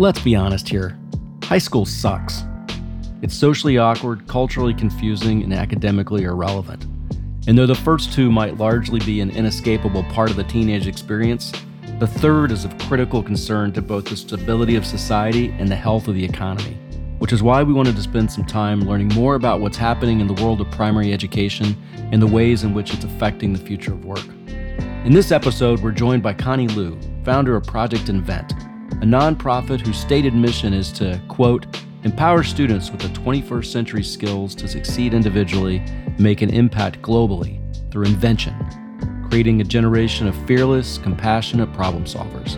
Let's be honest here high school sucks. It's socially awkward, culturally confusing, and academically irrelevant. And though the first two might largely be an inescapable part of the teenage experience, the third is of critical concern to both the stability of society and the health of the economy, which is why we wanted to spend some time learning more about what's happening in the world of primary education and the ways in which it's affecting the future of work. In this episode, we're joined by Connie Liu, founder of Project Invent, a nonprofit whose stated mission is to, quote, empower students with the 21st century skills to succeed individually make an impact globally through invention, creating a generation of fearless, compassionate problem solvers.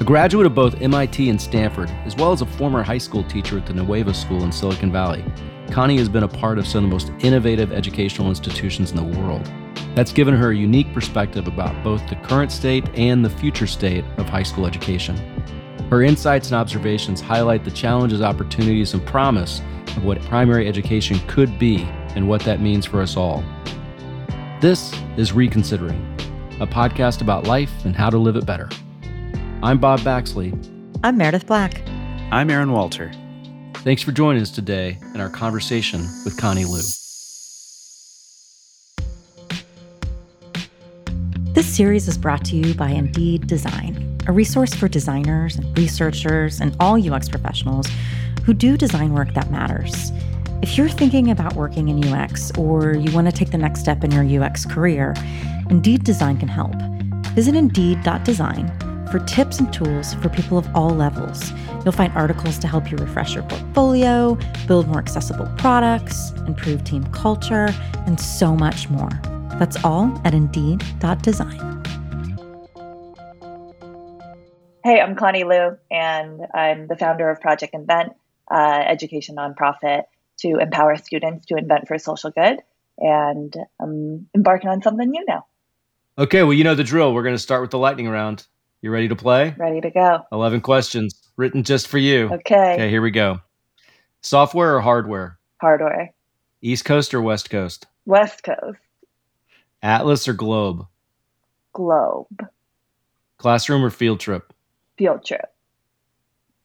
A graduate of both MIT and Stanford, as well as a former high school teacher at the Nueva School in Silicon Valley, Connie has been a part of some of the most innovative educational institutions in the world. That's given her a unique perspective about both the current state and the future state of high school education. Her insights and observations highlight the challenges, opportunities, and promise of what primary education could be and what that means for us all. This is Reconsidering, a podcast about life and how to live it better. I'm Bob Baxley. I'm Meredith Black. I'm Aaron Walter. Thanks for joining us today in our conversation with Connie Liu. This series is brought to you by Indeed Design, a resource for designers and researchers and all UX professionals who do design work that matters. If you're thinking about working in UX or you want to take the next step in your UX career, Indeed Design can help. Visit Indeed.design for tips and tools for people of all levels. You'll find articles to help you refresh your portfolio, build more accessible products, improve team culture, and so much more. That's all at Indeed.design. Hey, I'm Connie Liu, and I'm the founder of Project Invent, uh, education nonprofit to empower students to invent for social good. And I'm embarking on something new now. Okay, well, you know the drill. We're going to start with the lightning round. You ready to play? Ready to go. 11 questions written just for you. Okay. Okay, here we go. Software or hardware? Hardware. East Coast or West Coast? West Coast. Atlas or Globe? Globe. Classroom or field trip? Field trip.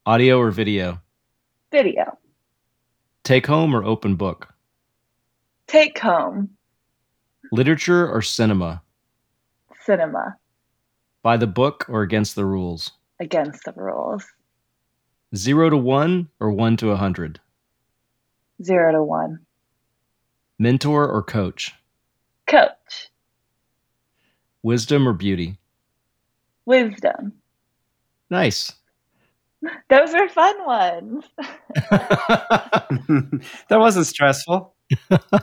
Audio or video? Video. Take home or open book? Take home. Literature or cinema? Cinema. By the book or against the rules? Against the rules. Zero to one or one to a hundred? Zero to one. Mentor or coach? Coach. Wisdom or beauty? Wisdom. Nice. Those were fun ones. that wasn't stressful.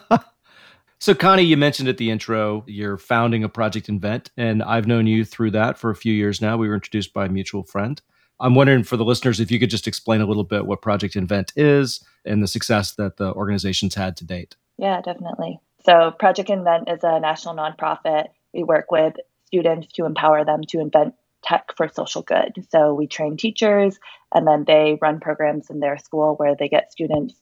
so, Connie, you mentioned at the intro you're founding a Project Invent, and I've known you through that for a few years now. We were introduced by a mutual friend. I'm wondering for the listeners if you could just explain a little bit what Project Invent is and the success that the organization's had to date. Yeah, definitely. So, Project Invent is a national nonprofit. We work with students to empower them to invent tech for social good. So, we train teachers and then they run programs in their school where they get students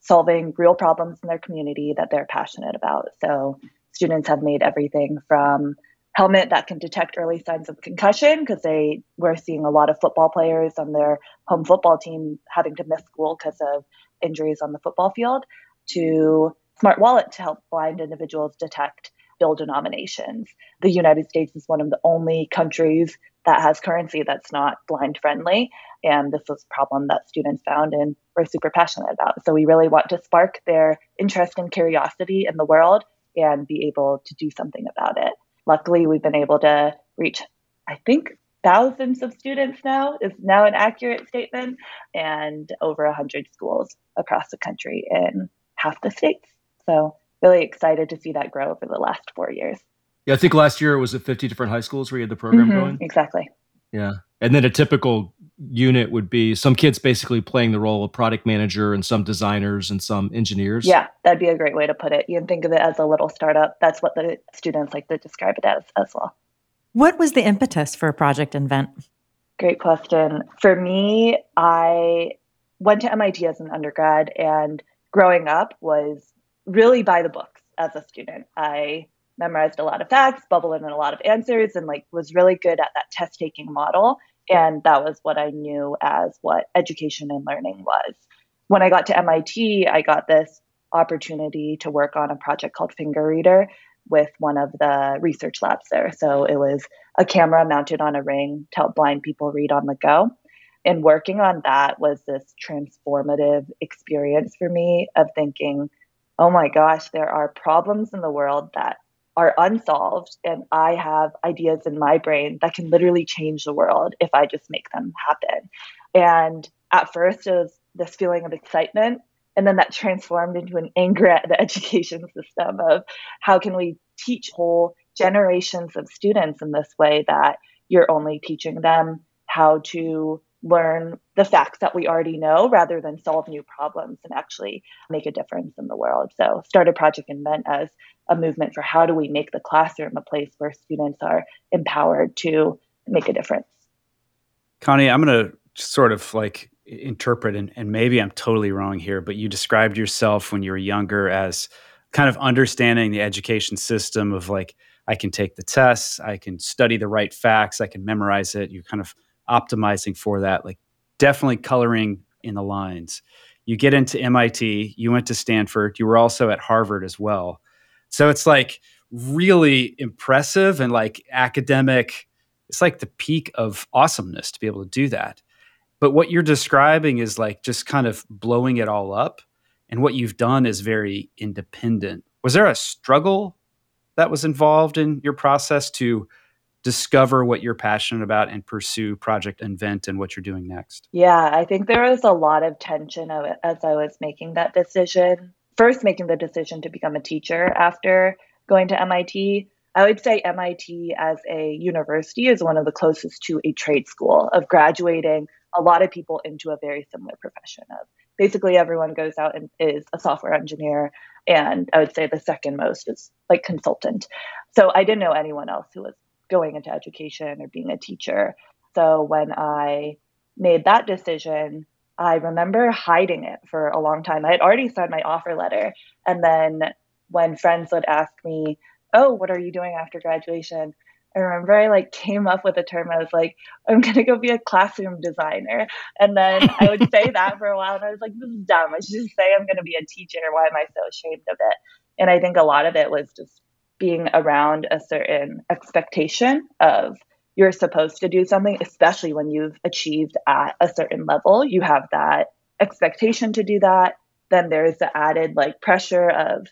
solving real problems in their community that they're passionate about. So, students have made everything from helmet that can detect early signs of concussion because they were seeing a lot of football players on their home football team having to miss school because of injuries on the football field to smart wallet to help blind individuals detect bill denominations. The United States is one of the only countries that has currency that's not blind friendly. And this was a problem that students found and were super passionate about. So we really want to spark their interest and curiosity in the world and be able to do something about it. Luckily, we've been able to reach, I think, thousands of students now is now an accurate statement, and over 100 schools across the country in half the states. So, really excited to see that grow over the last four years. Yeah, I think last year it was at 50 different high schools where you had the program Mhm, going. Exactly. Yeah. And then a typical unit would be some kids basically playing the role of product manager and some designers and some engineers. Yeah, that'd be a great way to put it. You can think of it as a little startup. That's what the students like to describe it as as well. What was the impetus for Project Invent? Great question. For me, I went to MIT as an undergrad, and growing up was really by the books as a student. I memorized a lot of facts, bubbled in a lot of answers, and like was really good at that test taking model. And that was what I knew as what education and learning was. When I got to MIT, I got this opportunity to work on a project called Finger Reader with one of the research labs there. So it was a camera mounted on a ring to help blind people read on the go. And working on that was this transformative experience for me of thinking, oh my gosh, there are problems in the world that are unsolved and I have ideas in my brain that can literally change the world if I just make them happen. And at first it was this feeling of excitement and then that transformed into an anger at the education system of how can we teach whole generations of students in this way that you're only teaching them how to learn the facts that we already know rather than solve new problems and actually make a difference in the world. So, started Project Invent as a movement for how do we make the classroom a place where students are empowered to make a difference. Connie, I'm going to sort of like interpret, and, and maybe I'm totally wrong here, but you described yourself when you were younger as kind of understanding the education system of like, I can take the tests, I can study the right facts, I can memorize it. You kind of optimizing for that, like definitely coloring in the lines. You get into MIT, you went to Stanford, you were also at Harvard as well. So it's like really impressive and like academic. It's like the peak of awesomeness to be able to do that. But what you're describing is like just kind of blowing it all up. And what you've done is very independent. Was there a struggle that was involved in your process to discover what you're passionate about and pursue Project Invent and what you're doing next? Yeah, I think there was a lot of tension as I was making that decision. First, making the decision to become a teacher after going to MIT. I would say MIT as a university is one of the closest to a trade school of graduating a lot of people into a very similar profession of basically everyone goes out and is a software engineer and I would say the second most is like consultant. So I didn't know anyone else who was going into education or being a teacher. So when I made that decision, I remember hiding it for a long time. I had already signed my offer letter. And then when friends would ask me, Oh, what are you doing after graduation? I remember I like came up with a term. I was like, I'm gonna go be a classroom designer. And then I would say that for a while and I was like, this is dumb. I should just say I'm gonna be a teacher. Why am I so ashamed of it? And I think a lot of it was just being around a certain expectation of you're supposed to do something, especially when you've achieved at a certain level. You have that expectation to do that. Then there's the added like pressure of,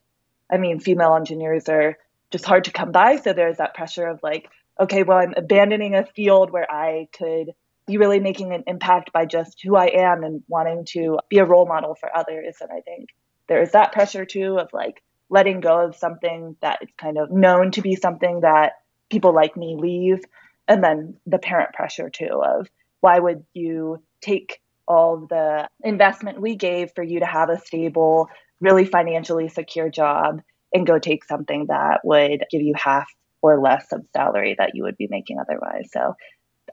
I mean, female engineers are just hard to come by. So there's that pressure of like, okay, well, I'm abandoning a field where I could be really making an impact by just who I am and wanting to be a role model for others. And I think there is that pressure too of like, letting go of something that it's kind of known to be something that people like me leave. And then the parent pressure too of why would you take all the investment we gave for you to have a stable, really financially secure job and go take something that would give you half or less of salary that you would be making otherwise. So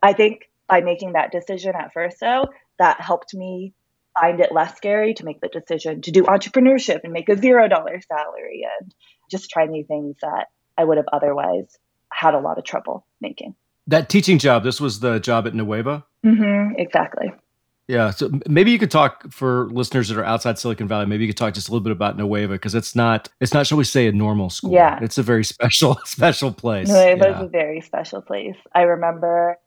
I think by making that decision at first, though, that helped me find it less scary to make the decision to do entrepreneurship and make a zero dollar salary and just try new things that I would have otherwise had a lot of trouble making. That teaching job, this was the job at Nueva? Mm-hmm, exactly. Yeah. So maybe you could talk for listeners that are outside Silicon Valley. Maybe you could talk just a little bit about Nueva because it's not, it's not, shall we say, a normal school. Yeah. It's a very special, special place. Nueva yeah. is a very special place. I remember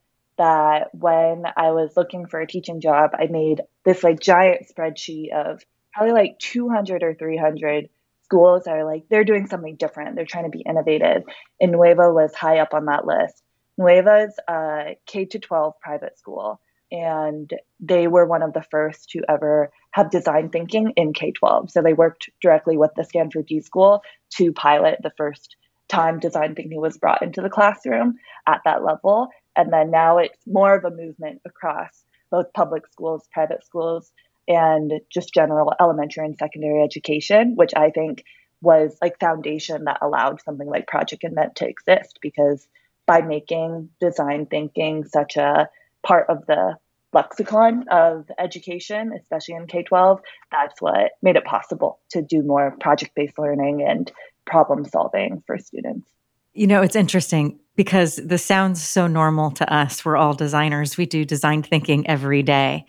that when I was looking for a teaching job, I made this like giant spreadsheet of probably like 200 or 300 schools that are like, they're doing something different. They're trying to be innovative. And Nueva was high up on that list. Nueva is a K to 12 private school, and they were one of the first to ever have design thinking in K 12. So they worked directly with the Stanford D School to pilot the first time design thinking was brought into the classroom at that level. And then now it's more of a movement across both public schools, private schools, and just general elementary and secondary education, which I think was like foundation that allowed something like Project Invent to exist because by making design thinking such a part of the lexicon of education, especially in K 12, that's what made it possible to do more project based learning and problem solving for students. You know, it's interesting because this sounds so normal to us. We're all designers. We do design thinking every day.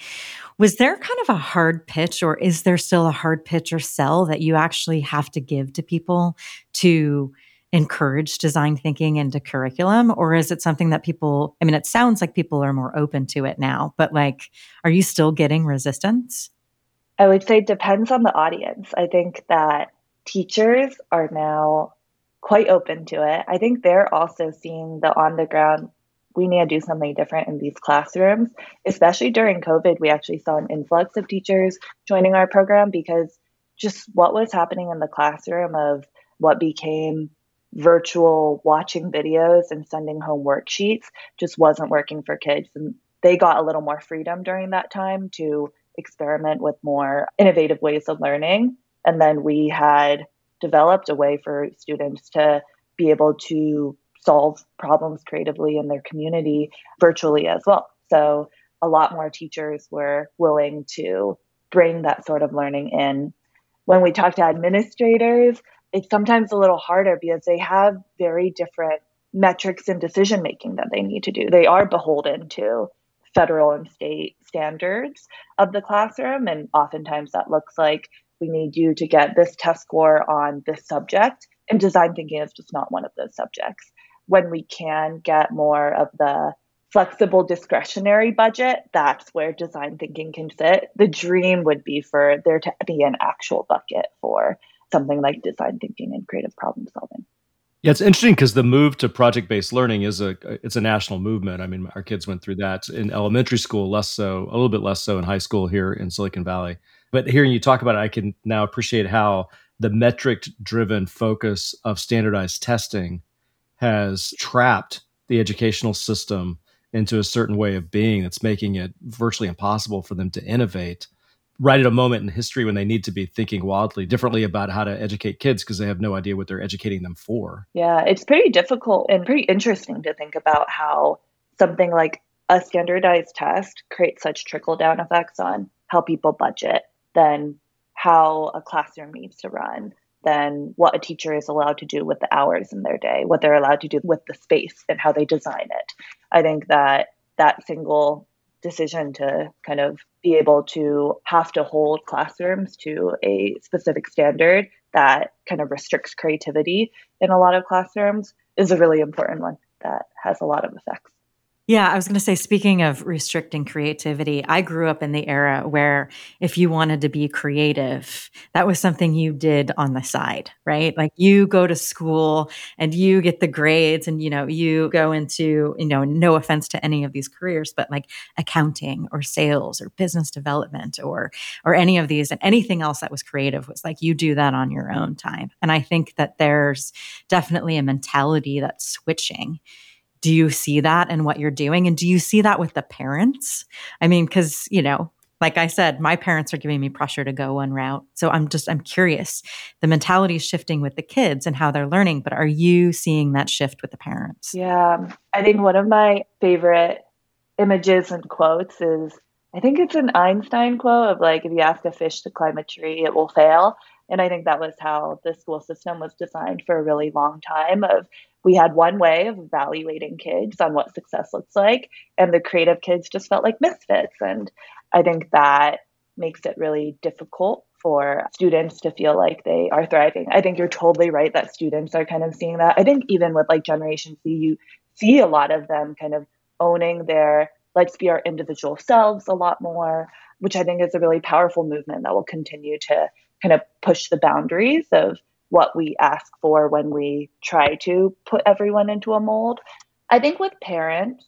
Was there kind of a hard pitch, or is there still a hard pitch or sell that you actually have to give to people to encourage design thinking into curriculum? Or is it something that people, I mean, it sounds like people are more open to it now, but like, are you still getting resistance? I would say depends on the audience. I think that teachers are now quite open to it. I think they're also seeing the on the ground we need to do something different in these classrooms. Especially during COVID, we actually saw an influx of teachers joining our program because just what was happening in the classroom of what became virtual watching videos and sending home worksheets just wasn't working for kids. And they got a little more freedom during that time to experiment with more innovative ways of learning. And then we had developed a way for students to be able to solve problems creatively in their community virtually as well. So a lot more teachers were willing to bring that sort of learning in. When we talk to administrators, it's sometimes a little harder because they have very different metrics and decision making that they need to do. They are beholden to federal and state standards of the classroom. And oftentimes that looks like we need you to get this test score on this subject. And design thinking is just not one of those subjects. When we can get more of the flexible discretionary budget, that's where design thinking can sit. The dream would be for there to be an actual bucket for something like design thinking and creative problem solving. Yeah, it's interesting because the move to project-based learning is a it's a national movement. I mean, our kids went through that in elementary school, less so, a little bit less so in high school here in Silicon Valley. But hearing you talk about it, I can now appreciate how the metric-driven focus of standardized testing has trapped the educational system into a certain way of being that's making it virtually impossible for them to innovate right at a moment in history when they need to be thinking wildly differently about how to educate kids because they have no idea what they're educating them for. Yeah, it's pretty difficult and pretty interesting to think about how something like a standardized test creates such trickle down effects on how people budget, then how a classroom needs to run, then what a teacher is allowed to do with the hours in their day, what they're allowed to do with the space and how they design it. I think that that single decision to kind of be able to have to hold classrooms to a specific standard that kind of restricts creativity in a lot of classrooms is a really important one that has a lot of effects. Yeah, I was going to say, speaking of restricting creativity, I grew up in the era where if you wanted to be creative, that was something you did on the side, right? Like you go to school and you get the grades and, you know, you go into, you know, no offense to any of these careers, but like accounting or sales or business development or, or any of these and anything else that was creative was like you do that on your own time. And I think that there's definitely a mentality that's switching do you see that in what you're doing? And do you see that with the parents? I mean because you know like i said my parents are giving me pressure to go one route. So i'm just i'm curious. The mentality is shifting with the kids and how they're learning but are you seeing that shift with the parents? Yeah. I think one of my favorite images and quotes is i think it's an einstein quote of like if you ask a fish to climb a tree it will fail and i think that was how the school system was designed for a really long time of we had one way of evaluating kids on what success looks like, and the creative kids just felt like misfits. And I think that makes it really difficult for students to feel like they are thriving. I think you're totally right that students are kind of seeing that. I think even with like Generation Z, you see a lot of them kind of owning their let's be our individual selves a lot more, which I think is a really powerful movement that will continue to kind of push the boundaries of what we ask for when we try to put everyone into a mold. I think with parents,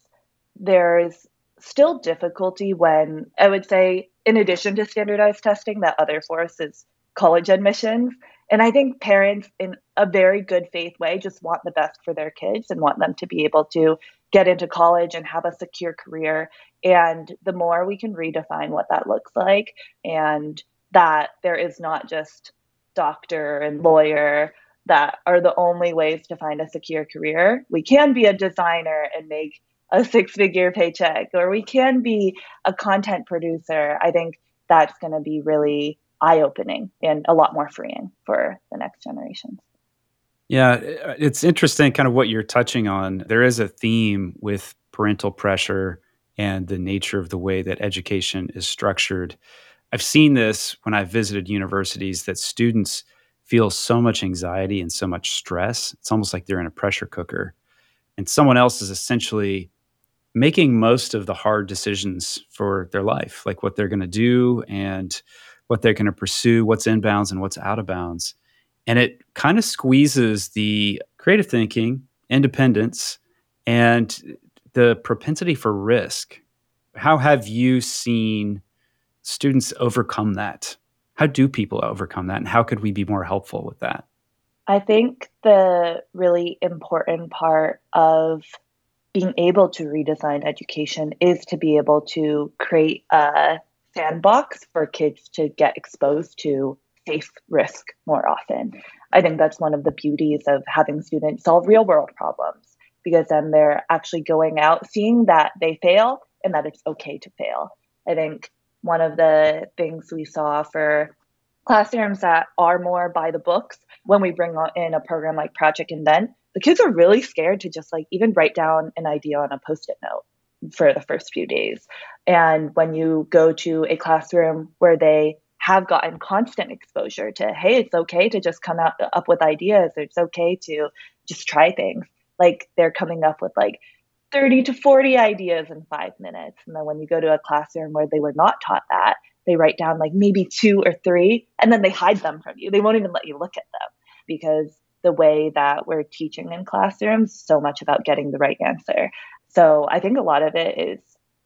there's still difficulty when I would say, in addition to standardized testing, that other force is college admissions. And I think parents, in a very good faith way, just want the best for their kids and want them to be able to get into college and have a secure career. And the more we can redefine what that looks like, and that there is not just doctor and lawyer that are the only ways to find a secure career. We can be a designer and make a six figure paycheck, or we can be a content producer. I think that's going to be really eye opening and a lot more freeing for the next generations. Yeah, it's interesting kind of what you're touching on. There is a theme with parental pressure and the nature of the way that education is structured. I've seen this when I've visited universities that students feel so much anxiety and so much stress. It's almost like they're in a pressure cooker. And someone else is essentially making most of the hard decisions for their life, like what they're going to do and what they're going to pursue, what's in bounds and what's out of bounds. And it kind of squeezes the creative thinking, independence, and the propensity for risk. How have you seen students overcome that? How do people overcome that? And how could we be more helpful with that? I think the really important part of being able to redesign education is to be able to create a sandbox for kids to get exposed to safe risk more often. I think that's one of the beauties of having students solve real world problems because then they're actually going out seeing that they fail and that it's okay to fail. I think one of the things we saw for classrooms that are more by the books when we bring in a program like Project Invent, the kids are really scared to just like even write down an idea on a post-it note for the first few days. And when you go to a classroom where they have gotten constant exposure to, hey, it's okay to just come out up with ideas, it's okay to just try things. Like they're coming up with like 30 to 40 ideas in five minutes. And then when you go to a classroom where they were not taught that, they write down like maybe two or three, and then they hide them from you. They won't even let you look at them because the way that we're teaching in classrooms so much about getting the right answer. So I think a lot of it is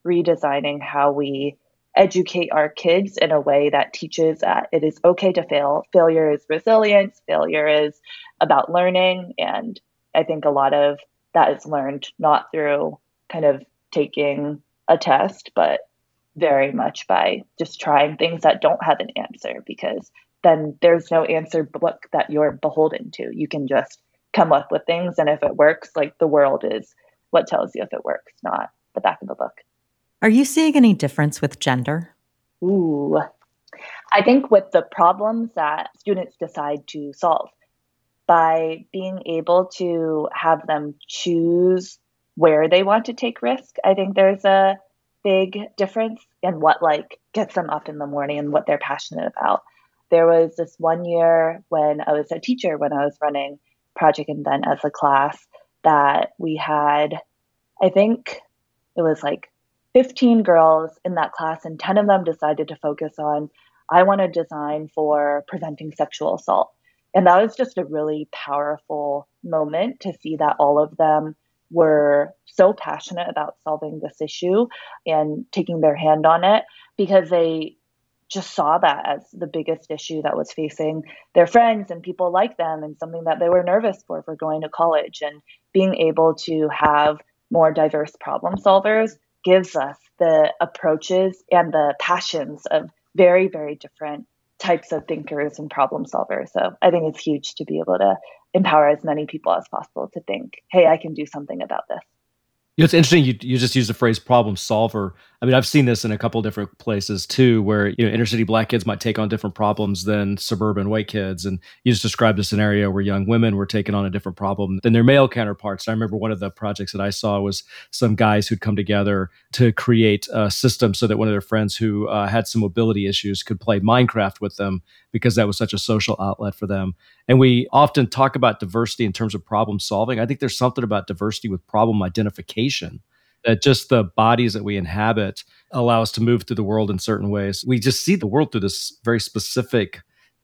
redesigning how we educate our kids in a way that teaches that it is okay to fail. Failure is resilience, failure is about learning. And I think a lot of that is learned not through kind of taking a test, but very much by just trying things that don't have an answer because then there's no answer book that you're beholden to. You can just come up with things and if it works, like the world is what tells you if it works, not the back of the book. Are you seeing any difference with gender? Ooh. I think with the problems that students decide to solve, by being able to have them choose where they want to take risk, I think there's a big difference in what like gets them up in the morning and what they're passionate about. There was this one year when I was a teacher when I was running Project Invent as a class that we had I think it was like 15 girls in that class, and 10 of them decided to focus on, I want to design for preventing sexual assault. And that was just a really powerful moment to see that all of them were so passionate about solving this issue and taking their hand on it because they just saw that as the biggest issue that was facing their friends and people like them and something that they were nervous for for going to college. And being able to have more diverse problem solvers gives us the approaches and the passions of very, very different types of thinkers and problem solvers. So I think it's huge to be able to empower as many people as possible to think, hey, I can do something about this. It's interesting. You, you just use the phrase problem solver. I mean, I've seen this in a couple different places too, where you know inner city black kids might take on different problems than suburban white kids. And you just described a scenario where young women were taking on a different problem than their male counterparts. And I remember one of the projects that I saw was some guys who'd come together to create a system so that one of their friends who uh, had some mobility issues could play Minecraft with them because that was such a social outlet for them. And we often talk about diversity in terms of problem solving. I think there's something about diversity with problem identification that just the bodies that we inhabit allow us to move through the world in certain ways. We just see the world through this very specific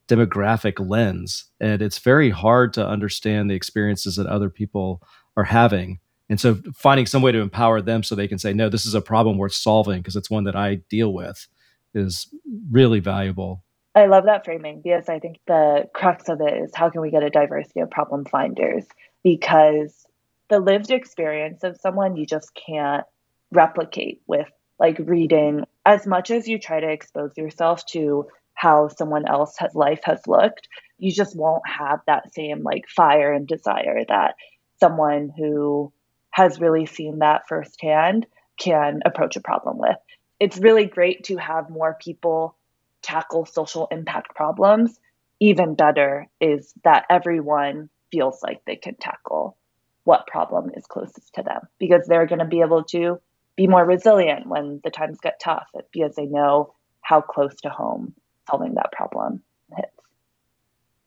demographic lens. And it's very hard to understand the experiences that other people are having. And so finding some way to empower them so they can say, no, this is a problem worth solving because it's one that I deal with is really valuable. I love that framing because I think the crux of it is how can we get a diversity of problem finders? Because the lived experience of someone you just can't replicate with like reading as much as you try to expose yourself to how someone else has life has looked you just won't have that same like fire and desire that someone who has really seen that firsthand can approach a problem with. It's really great to have more people tackle social impact problems, even better is that everyone feels like they can tackle what problem is closest to them because they're going to be able to be more resilient when the times get tough because they know how close to home solving that problem hits.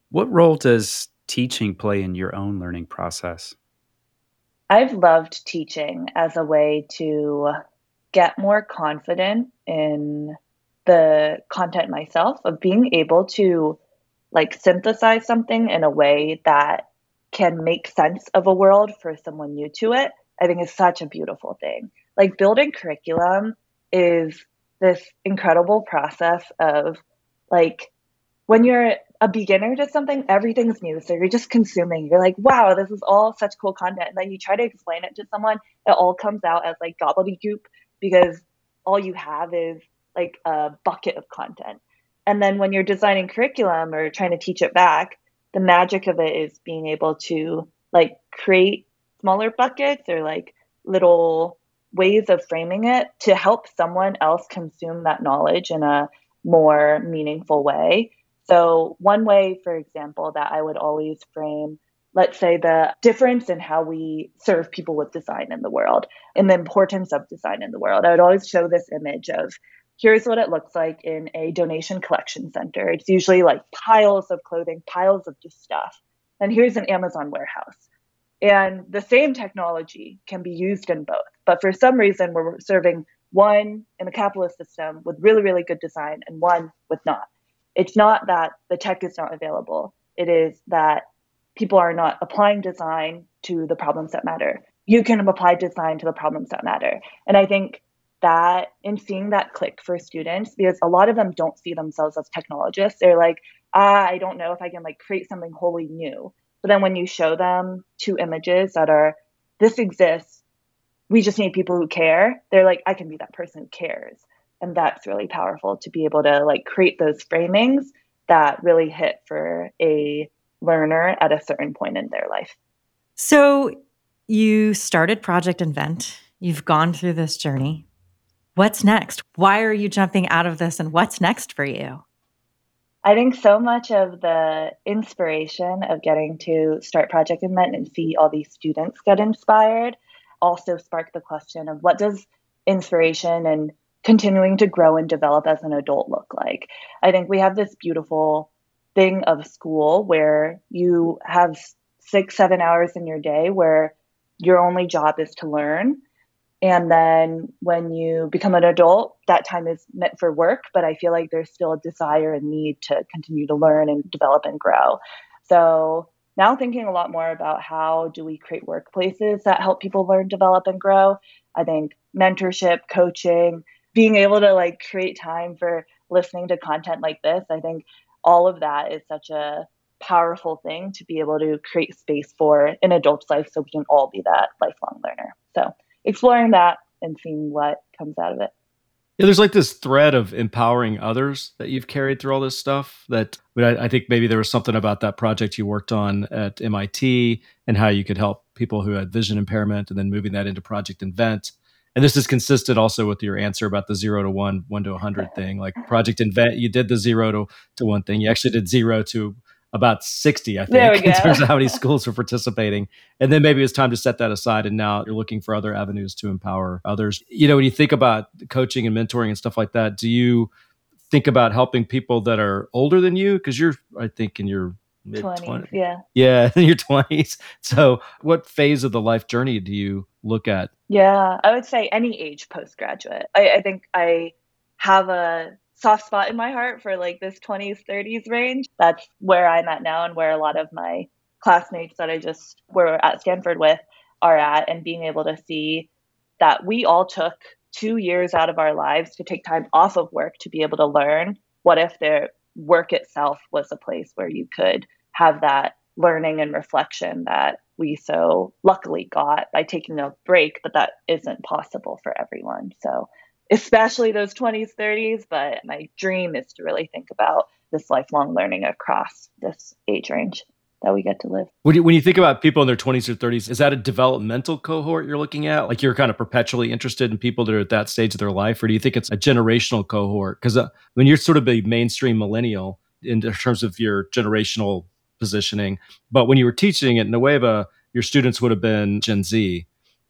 What role does teaching play in your own learning process? I've loved teaching as a way to get more confident in the content myself of being able to like synthesize something in a way that can make sense of a world for someone new to it i think is such a beautiful thing. Like building curriculum is this incredible process of like when you're a beginner to something everything's new. So you're just consuming. You're like wow this is all such cool content. And then you try to explain it to someone it all comes out as like gobbledygook because all you have is like a bucket of content. And then when you're designing curriculum or trying to teach it back, the magic of it is being able to like create smaller buckets or like little ways of framing it to help someone else consume that knowledge in a more meaningful way. So, one way, for example, that I would always frame let's say, the difference in how we serve people with design in the world and the importance of design in the world. I would always show this image of here's what it looks like in a donation collection center. It's usually like piles of clothing, piles of just stuff. And here's an Amazon warehouse. And the same technology can be used in both. But for some reason, we're serving one in the capitalist system with really, really good design and one with not. It's not that the tech is not available, it is that people are not applying design to the problems that matter. You can apply design to the problems that matter. And I think that in seeing that click for students, because a lot of them don't see themselves as technologists, they're like, ah, I don't know if I can like create something wholly new. But then when you show them two images that are, this exists, we just need people who care, they're like, I can be that person who cares. And that's really powerful to be able to like create those framings that really hit for a learner at a certain point in their life. So you started Project Invent. You've gone through this journey. What's next? Why are you jumping out of this and what's next for you? I think so much of the inspiration of getting to start Project Invent and see all these students get inspired also sparked the question of what does inspiration and continuing to grow and develop as an adult look like? I think we have this beautiful thing of school where you have six, seven hours in your day where your only job is to learn. And then when you become an adult, that time is meant for work, but I feel like there's still a desire and need to continue to learn and develop and grow. So now thinking a lot more about how do we create workplaces that help people learn, develop, and grow. I think mentorship, coaching, being able to like create time for listening to content like this, I think all of that is such a powerful thing to be able to create space for in adult's life so we can all be that lifelong learner. So exploring that and seeing what comes out of it. Yeah, there's like this thread of empowering others that you've carried through all this stuff. That I, I think maybe there was something about that project you worked on at MIT and how you could help people who had vision impairment, and then moving that into Project Invent and this is consistent also with your answer about the zero to one, one to 100 thing. Like Project Invent, you did the zero to, to one thing. You actually did zero to about 60, I think, in terms of how many schools were participating. And then maybe it's time to set that aside. And now you're looking for other avenues to empower others. You know, when you think about coaching and mentoring and stuff like that, do you think about helping people that are older than you? Because you're, I think, in your mid 20s. Yeah. Yeah, in your 20s. So, what phase of the life journey do you look at? Yeah, I would say any age postgraduate. I, I think I have a soft spot in my heart for like this 20s, 30s range. That's where I'm at now and where a lot of my classmates that I just were at Stanford with are at, and being able to see that we all took two years out of our lives to take time off of work to be able to learn. What if their work itself was a place where you could have that learning and reflection that we so luckily got by taking a break, but that isn't possible for everyone. So, especially those 20s, 30s. But my dream is to really think about this lifelong learning across this age range that we get to live. When you, when you think about people in their 20s or 30s, is that a developmental cohort you're looking at? Like you're kind of perpetually interested in people that are at that stage of their life? Or do you think it's a generational cohort? Because uh, when you're sort of a mainstream millennial in terms of your generational positioning. But when you were teaching at Nueva, your students would have been Gen Z.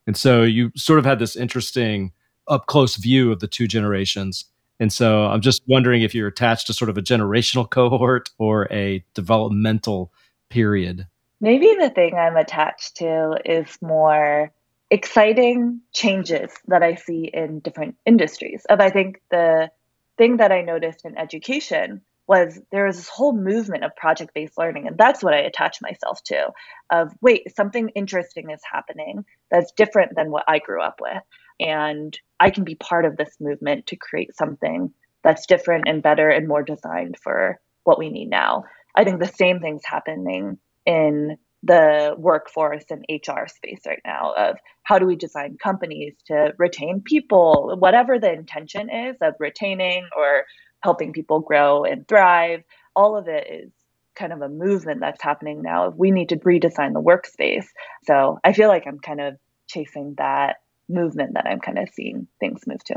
And so you sort of had this interesting up close view of the two generations. And so I'm just wondering if you're attached to sort of a generational cohort or a developmental period. Maybe the thing I'm attached to is more exciting changes that I see in different industries. Of I think the thing that I noticed in education was there was this whole movement of project based learning. And that's what I attach myself to of wait, something interesting is happening that's different than what I grew up with. And I can be part of this movement to create something that's different and better and more designed for what we need now. I think the same thing's happening in the workforce and HR space right now of how do we design companies to retain people, whatever the intention is of retaining or helping people grow and thrive. All of it is kind of a movement that's happening now. We need to redesign the workspace. So I feel like I'm kind of chasing that movement that I'm kind of seeing things move to.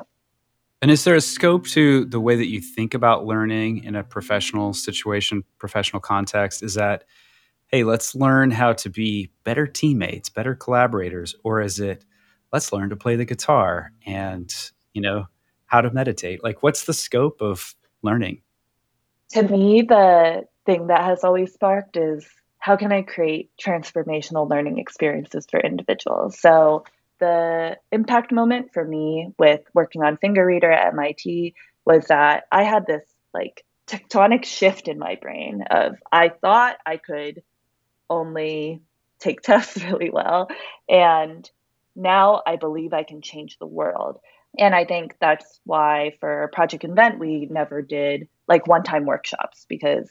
And is there a scope to the way that you think about learning in a professional situation, professional context? Is that, hey, let's learn how to be better teammates, better collaborators? Or is it, let's learn to play the guitar and, you know, how to meditate? Like, what's the scope of learning? To me, the thing that has always sparked is how can I create transformational learning experiences for individuals? So, the impact moment for me with working on finger reader at MIT was that I had this like tectonic shift in my brain of I thought I could only take tests really well and now I believe I can change the world. And I think that's why for Project Invent we never did like one-time workshops because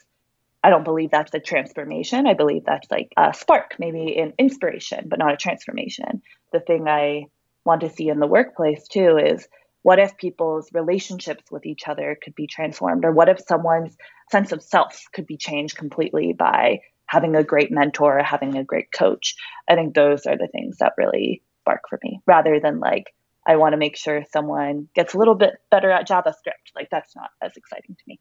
I don't believe that's a transformation. I believe that's like a spark, maybe an inspiration, but not a transformation. The thing I want to see in the workplace too is what if people's relationships with each other could be transformed? Or what if someone's sense of self could be changed completely by having a great mentor, having a great coach? I think those are the things that really spark for me rather than like, I want to make sure someone gets a little bit better at JavaScript. Like, that's not as exciting to me.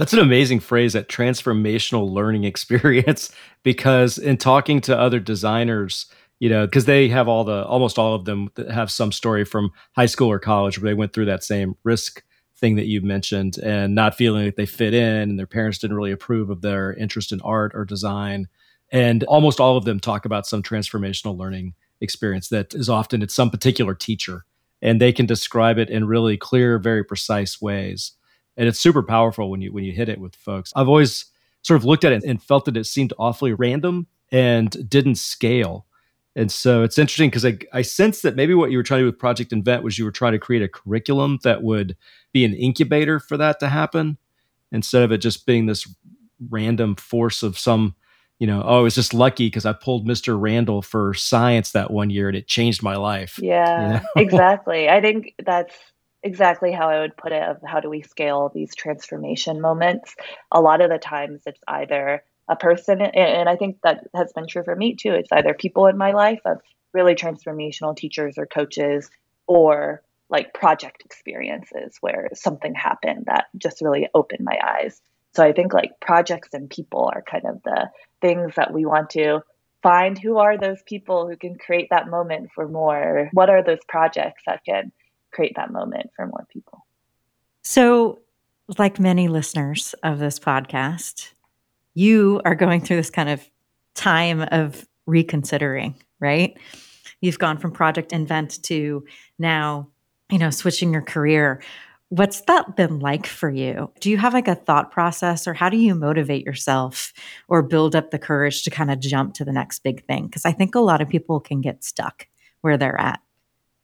That's an amazing phrase, that transformational learning experience, because in talking to other designers, you know, because they have all the almost all of them that have some story from high school or college where they went through that same risk thing that you mentioned and not feeling like they fit in and their parents didn't really approve of their interest in art or design. And almost all of them talk about some transformational learning experience that is often it's some particular teacher and they can describe it in really clear, very precise ways and it's super powerful when you when you hit it with folks. I've always sort of looked at it and felt that it seemed awfully random and didn't scale. And so it's interesting because I, I sense that maybe what you were trying to do with Project Invent was you were trying to create a curriculum that would be an incubator for that to happen instead of it just being this random force of some, you know, oh, I was just lucky because I pulled Mr. Randall for science that one year and it changed my life. Yeah, you know? exactly. I think that's exactly how I would put it of how do we scale these transformation moments. A lot of the times it's either a person, and I think that has been true for me too. It's either people in my life of really transformational teachers or coaches, or like project experiences where something happened that just really opened my eyes. So I think like projects and people are kind of the things that we want to find who are those people who can create that moment for more? What are those projects that can create that moment for more people. So, like many listeners of this podcast, you are going through this kind of time of reconsidering, right? You've gone from Project Invent to now, you know, switching your career. What's that been like for you? Do you have like a thought process or how do you motivate yourself or build up the courage to kind of jump to the next big thing? Because I think a lot of people can get stuck where they're at.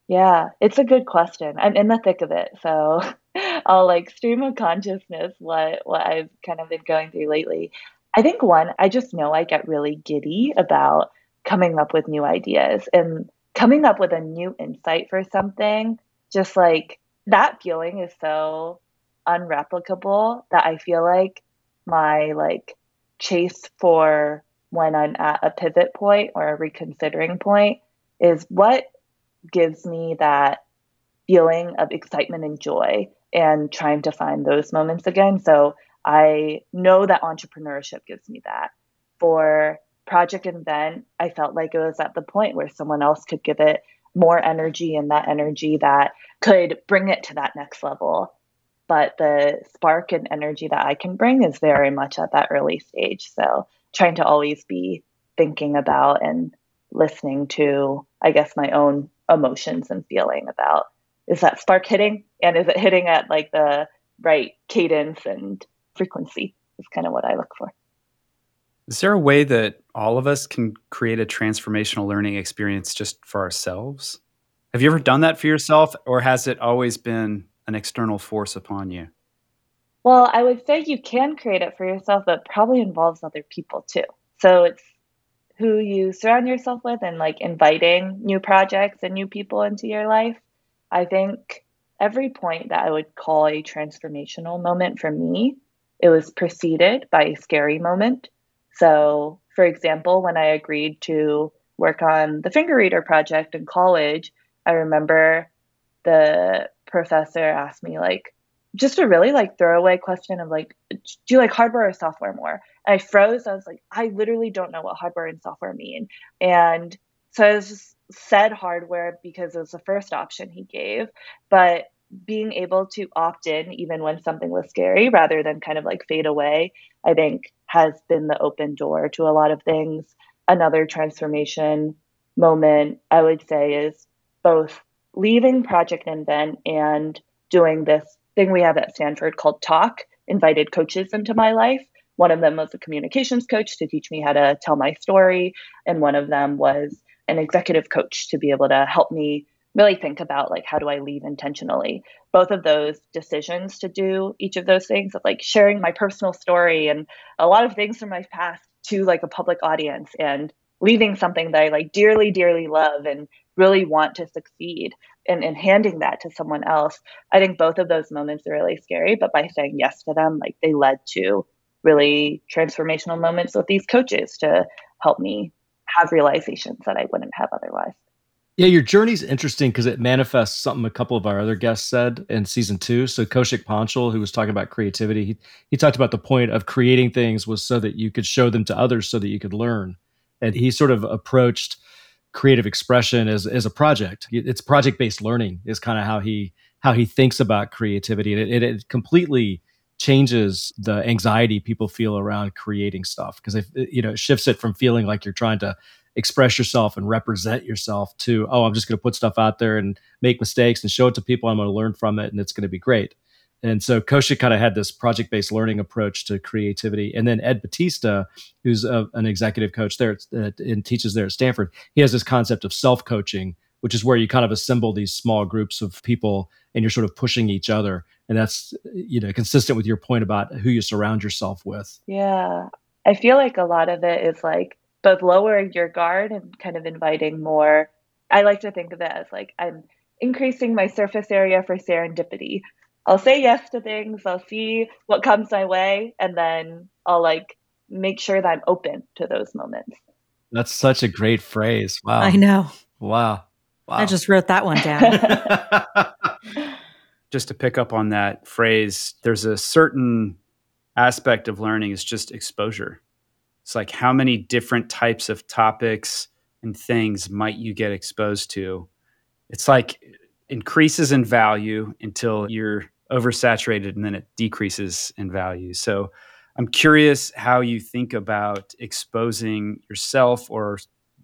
Yeah, it's a good question. I'm in the thick of it, so I'll like stream of consciousness what what I've kind of been going through lately. I think one, I just know I get really giddy about coming up with new ideas and coming up with a new insight for something. Just like that feeling is so unreplicable that I feel like my like chase for when I'm at a pivot point or a reconsidering point is what gives me that feeling of excitement and joy and trying to find those moments again. So I know that entrepreneurship gives me that. for Project Invent, I felt like it was at the point where someone else could give it more energy and that energy that could bring it to that next level. But the spark and energy that I can bring is very much at that early stage. So trying to always be thinking about and listening to, I guess, my own emotions and feeling about is that spark hitting and is it hitting at like the right cadence and frequency is kind of what I look for. Is there a way that all of us can create a transformational learning experience just for ourselves? Have you ever done that for yourself, or has it always been an external force upon you? Well, I would say you can create it for yourself, but probably involves other people too. So it's who you surround yourself with and like inviting new projects and new people into your life. I think every point that I would call a transformational moment for me, it was preceded by a scary moment. So, for example, when I agreed to work on the finger reader project in college, I remember the professor asked me like just a really like throwaway question of like do you like hardware or software more i froze. I was like i literally don't know what hardware and software mean. And so i just said hardware because it was the first option he gave. But being able to opt in even when something was scary rather than kind of like fade away i think has been the open door to a lot of things. Another transformation moment i would say is both leaving project invent and doing this thing we have at stanford called talk invited coaches into my life one of them was a communications coach to teach me how to tell my story and one of them was an executive coach to be able to help me really think about like how do I leave intentionally. Both of those decisions to do each of those things of like sharing my personal story and a lot of things from my past to like a public audience and leaving something that I like dearly, dearly love and really want to succeed and, and handing that to someone else. I think both of those moments are really scary, but by saying yes to them, like they led to really transformational moments with these coaches to help me have realizations that I wouldn't have otherwise. Yeah, your journey's interesting because it manifests something a couple of our other guests said in season two. So Kaushik Panchal, who was talking about creativity, he, he talked about the point of creating things was so that you could show them to others so that you could learn. And he sort of approached creative expression as, as a project. It's project-based learning is kind of how he how he thinks about creativity. And it, it, it completely changes the anxiety people feel around creating stuff because if you know it shifts it from feeling like you're trying to express yourself and represent yourself to oh i'm just going to put stuff out there and make mistakes and show it to people i'm going to learn from it and it's going to be great and so Kaushik kind of had this project based learning approach to creativity. And then Ed Batista, who's a, an executive coach there at, and teaches there at Stanford, he has this concept of self coaching, which is where you kind of assemble these small groups of people and you're sort of pushing each other. And that's, you know, consistent with your point about who you surround yourself with. Yeah. I feel like a lot of it is like both lowering your guard and kind of inviting more. I like to think of it as like I'm increasing my surface area for serendipity. I'll say yes to things, I'll see what comes my way, and then I'll like make sure that I'm open to those moments. That's such a great phrase. Wow. I know. Wow. Wow. I just wrote that one down. just to pick up on that phrase, there's a certain aspect of learning is just exposure. It's like how many different types of topics and things might you get exposed to? It's like increases in value until you're oversaturated and then it decreases in value. So I'm curious how you think about exposing yourself or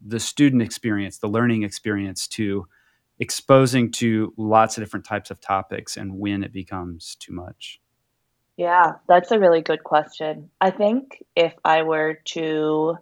the student experience, the learning experience to exposing to lots of different types of topics and when it becomes too much. Yeah, that's a really good question. I think if I were to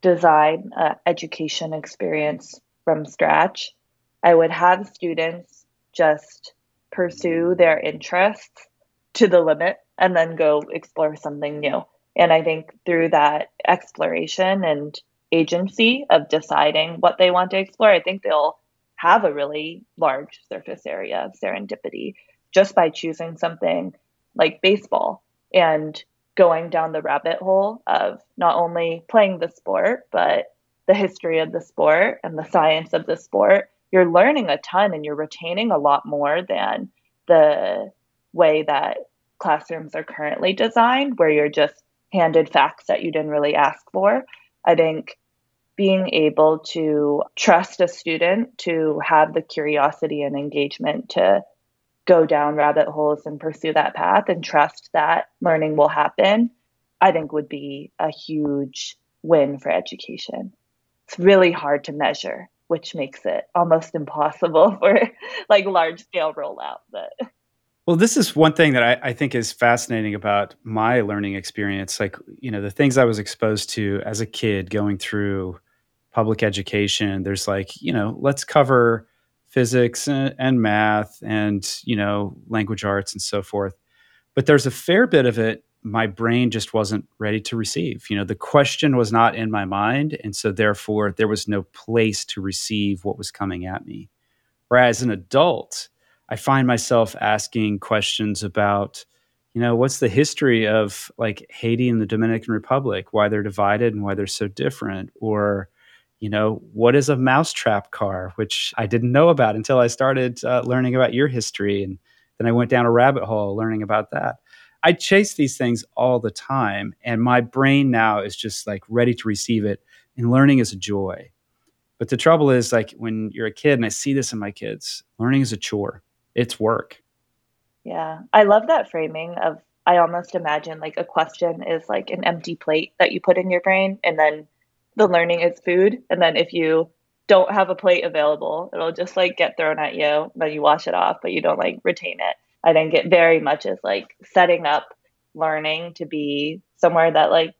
design an education experience from scratch, I would have students just pursue their interests to the limit and then go explore something new. And I think through that exploration and agency of deciding what they want to explore, I think they'll have a really large surface area of serendipity just by choosing something like baseball and going down the rabbit hole of not only playing the sport, but the history of the sport and the science of the sport. You're learning a ton and you're retaining a lot more than the way that classrooms are currently designed, where you're just handed facts that you didn't really ask for. I think being able to trust a student to have the curiosity and engagement to go down rabbit holes and pursue that path and trust that learning will happen, I think would be a huge win for education. It's really hard to measure, which makes it almost impossible for like large scale rollout. But well, this is one thing that I, I, think is fascinating about my learning experience. Like, you know, the things I was exposed to as a kid going through public education, there's like, you know, let's cover physics and, and math and you know language arts and so forth. But there's a fair bit of it my brain just wasn't ready to receive. You know the question was not in my mind and so therefore there was no place to receive what was coming at me. Whereas an adult i find myself asking questions about you know what's the history of like haiti and the dominican republic why they're divided and why they're so different or you know, what is a mousetrap car, which I didn't know about until I started uh, learning about your history. And then I went down a rabbit hole learning about that. I chase these things all the time, and my brain now is just like ready to receive it. And learning is a joy. But the trouble is, like when you're a kid, and I see this in my kids, learning is a chore, it's work. Yeah. I love that framing of, I almost imagine like a question is like an empty plate that you put in your brain, and then the learning is food. And then if you don't have a plate available, it'll just like get thrown at you. Then you wash it off, but you don't like retain it. I think it very much is like setting up learning to be somewhere that like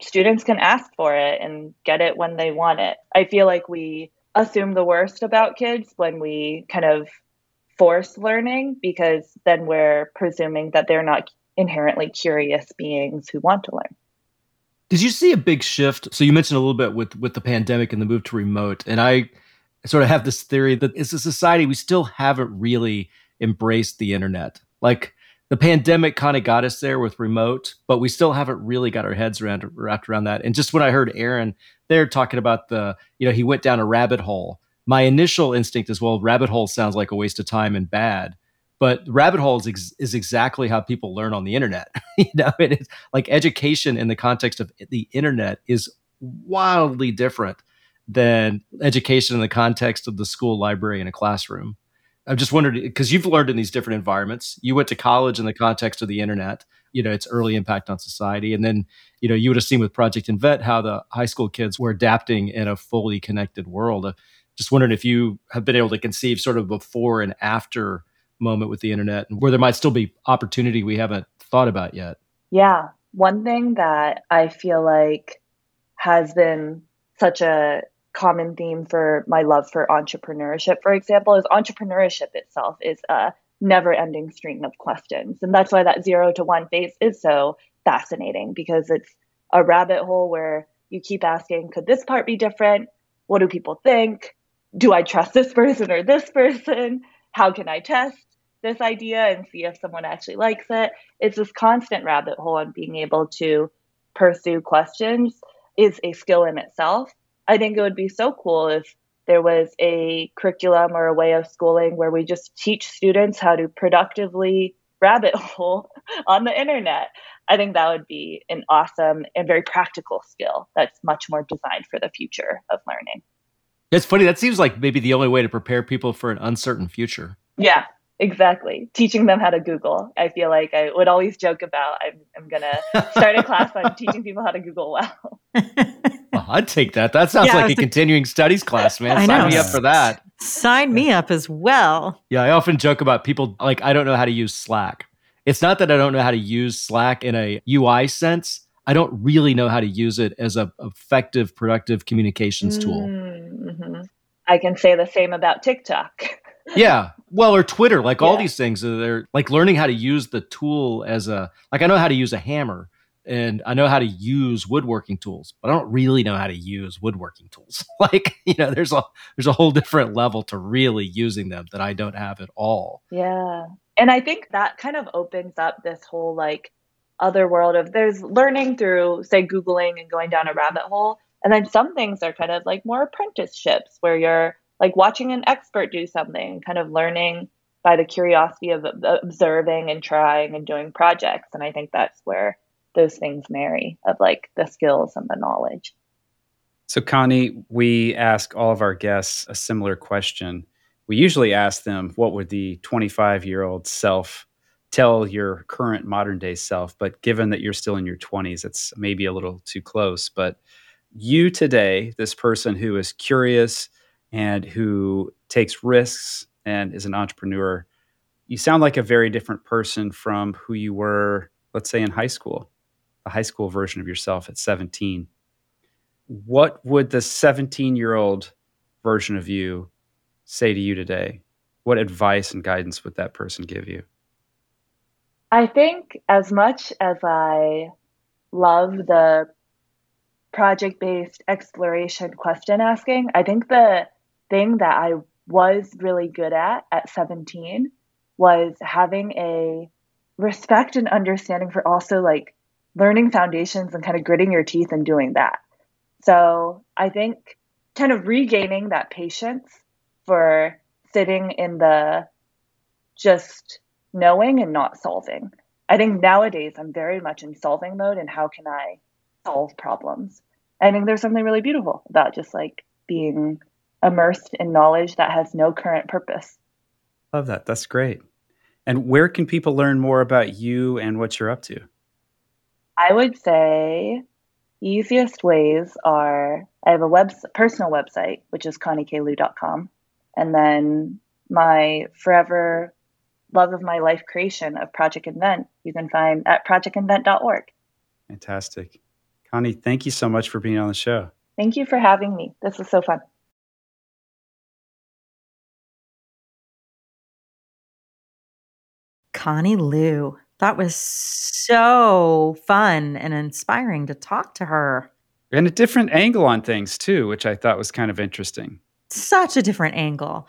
students can ask for it and get it when they want it. I feel like we assume the worst about kids when we kind of force learning because then we're presuming that they're not inherently curious beings who want to learn. Did you see a big shift? So you mentioned a little bit with with the pandemic and the move to remote, and I sort of have this theory that as a society we still haven't really embraced the internet. Like the pandemic kind of got us there with remote, but we still haven't really got our heads around wrapped around that. And just when I heard Aaron there talking about the, you know, he went down a rabbit hole. My initial instinct is, well, rabbit hole sounds like a waste of time and bad but rabbit holes ex- is exactly how people learn on the internet you know it is like education in the context of the internet is wildly different than education in the context of the school library in a classroom. I'm just wondering because you've learned in these different environments. You went to college in the context of the internet you know its early impact on society and then you know you would have seen with project invent how the high school kids were adapting in a fully connected world. Uh, just wondering if you have been able to conceive sort of before and after moment with the internet and where there might still be opportunity we haven't thought about yet. Yeah. One thing that I feel like has been such a common theme for my love for entrepreneurship, for example, is entrepreneurship itself is a never ending stream of questions. And that's why that zero to one phase is so fascinating because it's a rabbit hole where you keep asking, could this part be different? What do people think? Do I trust this person or this person? How can I test? This idea and see if someone actually likes it. It's this constant rabbit hole and being able to pursue questions is a skill in itself. I think it would be so cool if there was a curriculum or a way of schooling where we just teach students how to productively rabbit hole on the internet. I think that would be an awesome and very practical skill that's much more designed for the future of learning. It's funny. That seems like maybe the only way to prepare people for an uncertain future. Yeah, Exactly. Teaching them how to Google. I feel like I would always joke about I'm, I'm going to start a class on teaching people how to Google well. well I'd take that. That sounds yeah, like a continuing studies class, man. I Sign know. me up for that. Sign me up as well. Yeah, I often joke about people like I don't know how to use Slack. It's not that I don't know how to use Slack in a UI sense. I don't really know how to use it as a effective, productive communications tool. Mm-hmm. I can say the same about TikTok. yeah. Well, or Twitter, like yeah. all these things, they're like learning how to use the tool as a, like I know how to use a hammer and I know how to use woodworking tools, but I don't really know how to use woodworking tools. like, you know, there's a, there's a whole different level to really using them that I don't have at all. Yeah. And I think that kind of opens up this whole like other world of there's learning through, say, Googling and going down a rabbit hole. And then some things are kind of like more apprenticeships where you're like watching an expert do something, kind of learning by the curiosity of observing and trying and doing projects. And I think that's where those things marry of like the skills and the knowledge. So, Connie, we ask all of our guests a similar question. We usually ask them, What would the 25 year old self tell your current modern day self? But given that you're still in your 20s, it's maybe a little too close. But you today, this person who is curious and who takes risks and is an entrepreneur, you sound like a very different person from who you were, let's say, in high school, the high school version of yourself at 17 what would the 17 year old version of you say to you today? What advice and guidance would that person give you? I think as much as I love the project based exploration question asking, I think the thing that I was really good at at 17 was having a respect and understanding for also like learning foundations and kind of gritting your teeth and doing that. So I think kind of regaining that patience for sitting in the just knowing and not solving. I think nowadays I'm very much in solving mode and how can I solve problems. I think there's something really beautiful about just like being immersed in knowledge that has no current purpose. Love that. That's great. And where can people learn more about you and what you're up to? I would say easiest ways are I have a web personal website which is connieklu.com, and then my forever love of my life creation of Project Invent you can find at projectinvent.org. Fantastic. Connie, thank you so much for being on the show. Thank you for having me. This was so fun. Connie Liu. That was so fun and inspiring to talk to her. And a different angle on things, too, which I thought was kind of interesting. Such a different angle.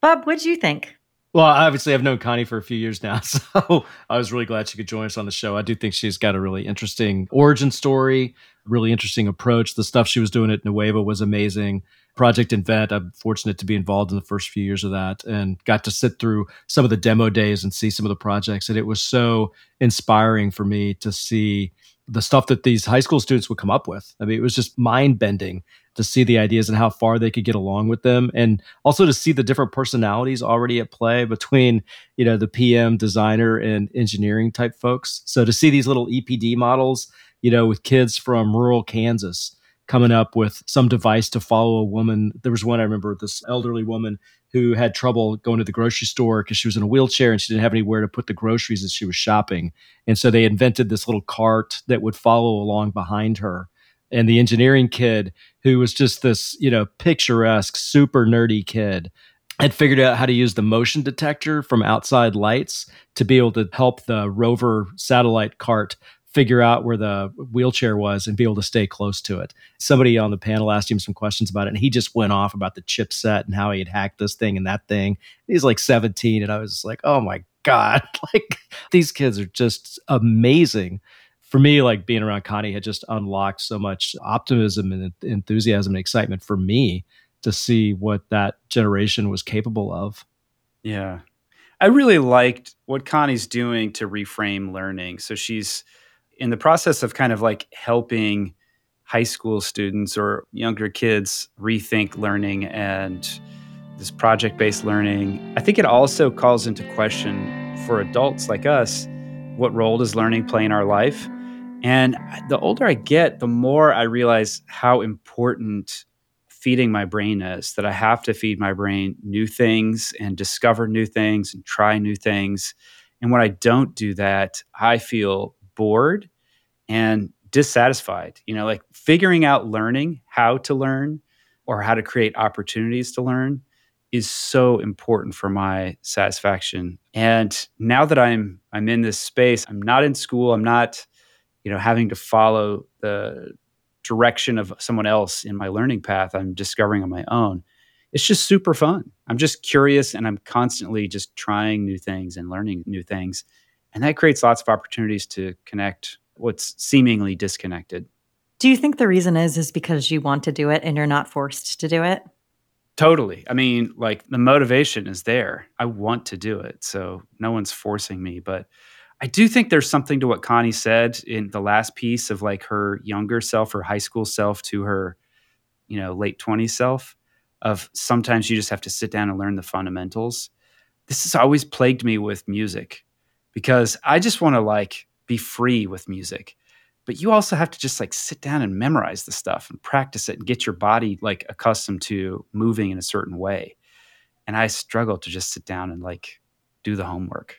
Bob, what did you think? Well, obviously, I've known Connie for a few years now, so I was really glad she could join us on the show. I do think she's got a really interesting origin story, really interesting approach. The stuff she was doing at Nueva was amazing. Project Invent, I'm fortunate to be involved in the first few years of that and got to sit through some of the demo days and see some of the projects. And it was so inspiring for me to see the stuff that these high school students would come up with. I mean, it was just mind bending to see the ideas and how far they could get along with them and also to see the different personalities already at play between you know the pm designer and engineering type folks so to see these little epd models you know with kids from rural kansas coming up with some device to follow a woman. There was one i remember this elderly woman who had trouble going to the grocery store because she was in a wheelchair and she didn't have anywhere to put the groceries as she was shopping. And so they invented this little cart that would follow along behind her. And the engineering kid who was just this you know picturesque super nerdy kid had figured out how to use the motion detector from outside lights to be able to help the rover satellite cart figure out where the wheelchair was and be able to stay close to it. Somebody on the panel asked him some questions about it, and he just went off about the chipset and how he had hacked this thing and that thing. He's like 17, and I was like, oh my God, like these kids are just amazing for me, like being around Connie had just unlocked so much optimism and enthusiasm and excitement for me to see what that generation was capable of. Yeah. I really liked what Connie's doing to reframe learning. So she's in the process of kind of like helping high school students or younger kids rethink learning and this project based learning. I think it also calls into question for adults like us what role does learning play in our life? And the older I get, the more I realize how important feeding my brain is, that I have to feed my brain new things and discover new things and try new things. And when I don't do that, I feel bored and dissatisfied. You know, like figuring out learning how to learn or how to create opportunities to learn is so important for my satisfaction. And now that I'm I'm in this space, I'm not in school, I'm not you know having to follow the direction of someone else in my learning path i'm discovering on my own it's just super fun i'm just curious and i'm constantly just trying new things and learning new things and that creates lots of opportunities to connect what's seemingly disconnected. Do you think the reason is is because you want to do it and you're not forced to do it? Totally. I mean like the motivation is there. I want to do it so no one's forcing me. But I do think there's something to what Connie said in the last piece of like her younger self, her high school self to her, you know, late 20s self of sometimes you just have to sit down and learn the fundamentals. This has always plagued me with music because I just want to like be free with music. But you also have to just like sit down and memorize the stuff and practice it and get your body like accustomed to moving in a certain way. And I struggle to just sit down and like do the homework.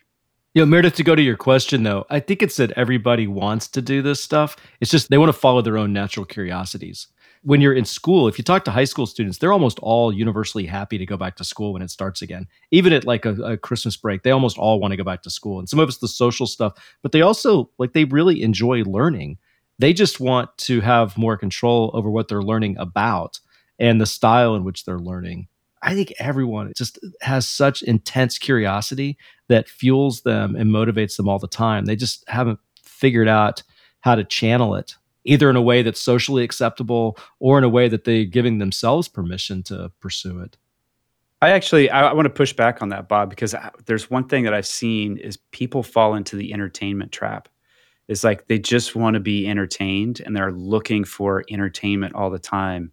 You know, Meredith, to go to your question though, I think it's that everybody wants to do this stuff. It's just they want to follow their own natural curiosities. When you're in school, if you talk to high school students, they're almost all universally happy to go back to school when it starts again. Even at like a, a Christmas break, they almost all want to go back to school. And some of it's the social stuff, but they also like they really enjoy learning. They just want to have more control over what they're learning about and the style in which they're learning. I think everyone just has such intense curiosity that fuels them and motivates them all the time. They just haven't figured out how to channel it either in a way that's socially acceptable or in a way that they're giving themselves permission to pursue it. I actually I, I want to push back on that, Bob, because uh, there's one thing that I've seen is people fall into the entertainment trap. It's like they just want to be entertained and they're looking for entertainment all the time.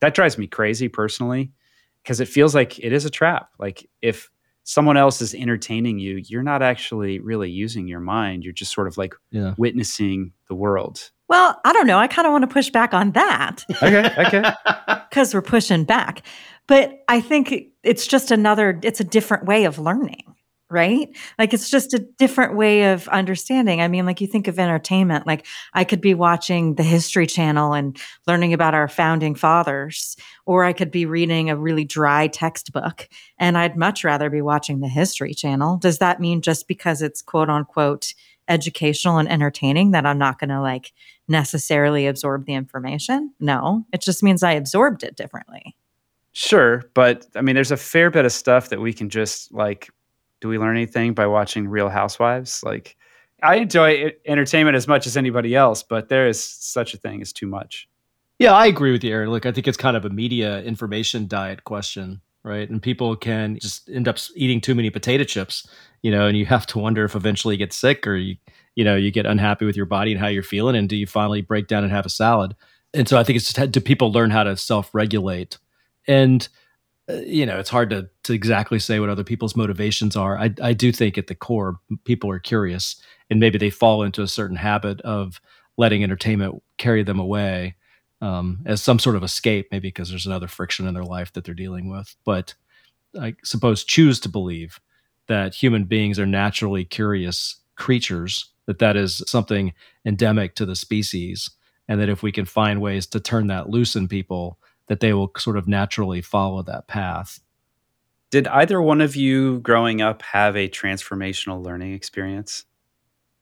That drives me crazy personally because it feels like it is a trap. Like if someone else is entertaining you, you're not actually really using your mind. You're just sort of like yeah. witnessing the world. Well, I don't know. I kind of want to push back on that. okay, okay. Because we're pushing back. But I think it's just another, it's a different way of learning right? Like it's just a different way of understanding. I mean, like you think of entertainment, like I could be watching the History Channel and learning about our founding fathers, or I could be reading a really dry textbook and I'd much rather be watching the History Channel. Does that mean just because it's quote unquote educational and entertaining that I'm not going to like necessarily absorb the information? No, it just means I absorbed it differently. Sure, but I mean, there's a fair bit of stuff that we can just like do we learn anything by watching Real Housewives? Like, I enjoy entertainment as much as anybody else, but there is such a thing as too much. Yeah, I agree with you, Aaron. Look, I think it's kind of a media information diet question, right? And people can just end up eating too many potato chips, you know, and you have to wonder if eventually you get sick or you, you know, you get unhappy with your body and how you're feeling, and do you finally break down and have a salad? And so I think it's just do people learn how to self regulate and uh, you know, it's hard to to exactly say what other people's motivations are. I I do think at the core, people are curious, and maybe they fall into a certain habit of letting entertainment carry them away um, as some sort of escape, maybe because there's another friction in their life that they're dealing with. But I suppose choose to believe that human beings are naturally curious creatures, that that is something endemic to the species, and that if we can find ways to turn that loose in people that they will sort of naturally follow that path. Did either one of you growing up have a transformational learning experience?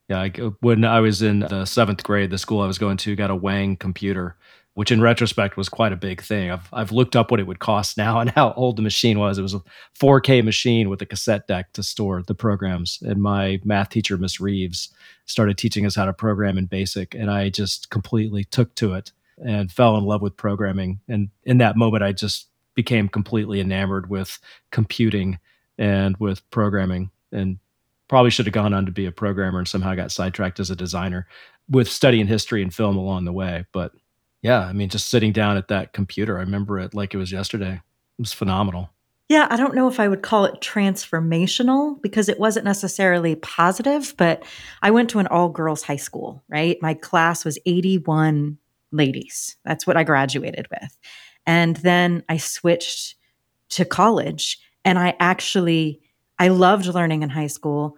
Yeah, I, when I was in the seventh grade, the school I was going to got a Wang computer, which in retrospect was quite a big thing. I've, I've looked up what it would cost now and how old the machine was. It was a 4K machine with a cassette deck to store the programs. And my math teacher, Miss Reeves, started teaching us how to program in BASIC, and I just completely took to it and fell in love with programming. And in that moment, I just became completely enamored with computing and with programming and probably should have gone on to be a programmer and somehow got sidetracked as a designer with studying history and film along the way. But yeah, I mean, just sitting down at that computer, I remember it like it was yesterday. It was phenomenal. Yeah, I don't know if I would call it transformational because it wasn't necessarily positive, but I went to an all girls high school, right? My class was 81 ladies. That's what I graduated with. And then I switched to college and I actually I loved learning in high school.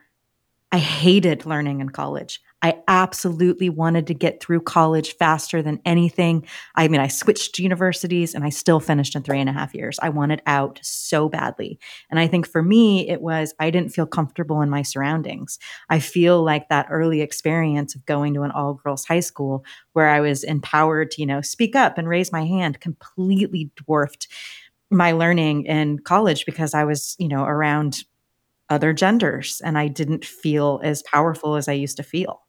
I hated learning in college. I absolutely wanted to get through college faster than anything. I mean, I switched universities and I still finished in three and a half years. I wanted out so badly. And I think for me, it was I didn't feel comfortable in my surroundings. I feel like that early experience of going to an all girls high school where I was empowered to, you know, speak up and raise my hand completely dwarfed my learning in college because I was, you know, around other genders and I didn't feel as powerful as I used to feel.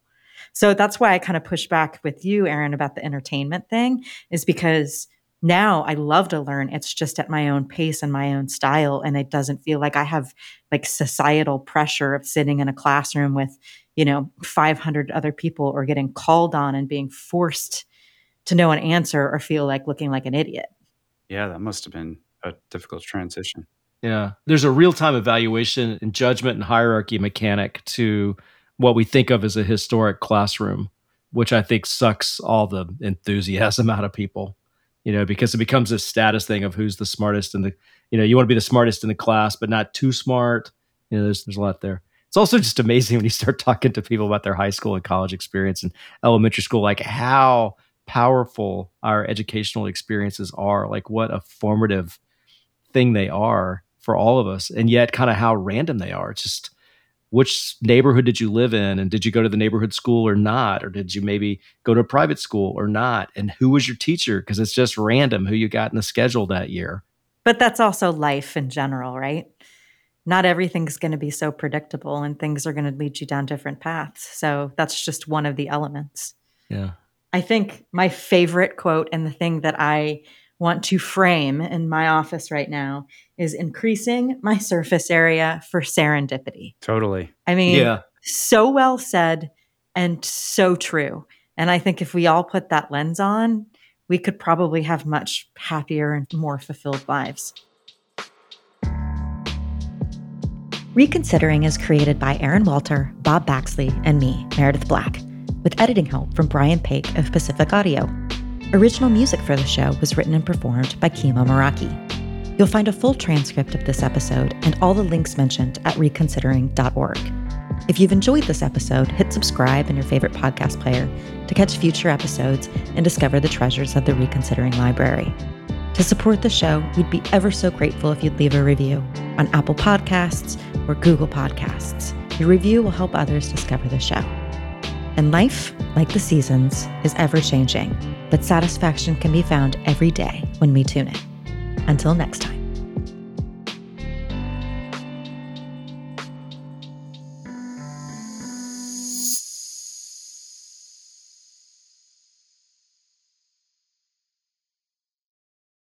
So that's why I kind of push back with you, Aaron, about the entertainment thing, is because now I love to learn. It's just at my own pace and my own style. And it doesn't feel like I have like societal pressure of sitting in a classroom with, you know, 500 other people or getting called on and being forced to know an answer or feel like looking like an idiot. Yeah, that must have been a difficult transition. Yeah. There's a real time evaluation and judgment and hierarchy mechanic to what we think of as a historic classroom, which I think sucks all the enthusiasm out of people, you know, because it becomes a status thing of who's the smartest in the, you know, you want to be the smartest in the class, but not too smart. You know, there's, there's a lot there. It's also just amazing when you start talking to people about their high school and college experience and elementary school, like how powerful our educational experiences are, like what a formative thing they are for all of us, and yet kind of how random they are. It's just which neighborhood did you live in, and did you go to the neighborhood school or not, or did you maybe go to a private school or not, and who was your teacher? Because it's just random who you got in the schedule that year. But that's also life in general, right? Not everything's going to be so predictable, and things are going to lead you down different paths. So that's just one of the elements. Yeah. I think my favorite quote and the thing that I want to frame in my office right now is increasing my surface area for serendipity. Totally. I mean, Yeah. so well said and so true. And I think if we all put that lens on, we could probably have much happier and more fulfilled lives. Reconsidering is created by Aaron Walter, Bob Baxley, and me, Meredith Black, with editing help from Brian Pake of Pacific Audio. Original music for the show was written and performed by Kima Maraki. You'll find a full transcript of this episode and all the links mentioned at reconsidering.org. If you've enjoyed this episode, hit subscribe in your favorite podcast player to catch future episodes and discover the treasures of the Reconsidering Library. To support the show, we'd be ever so grateful if you'd leave a review on Apple Podcasts or Google Podcasts. Your review will help others discover the show. And life, like the seasons, is ever changing, but satisfaction can be found every day when we tune in. Until next time.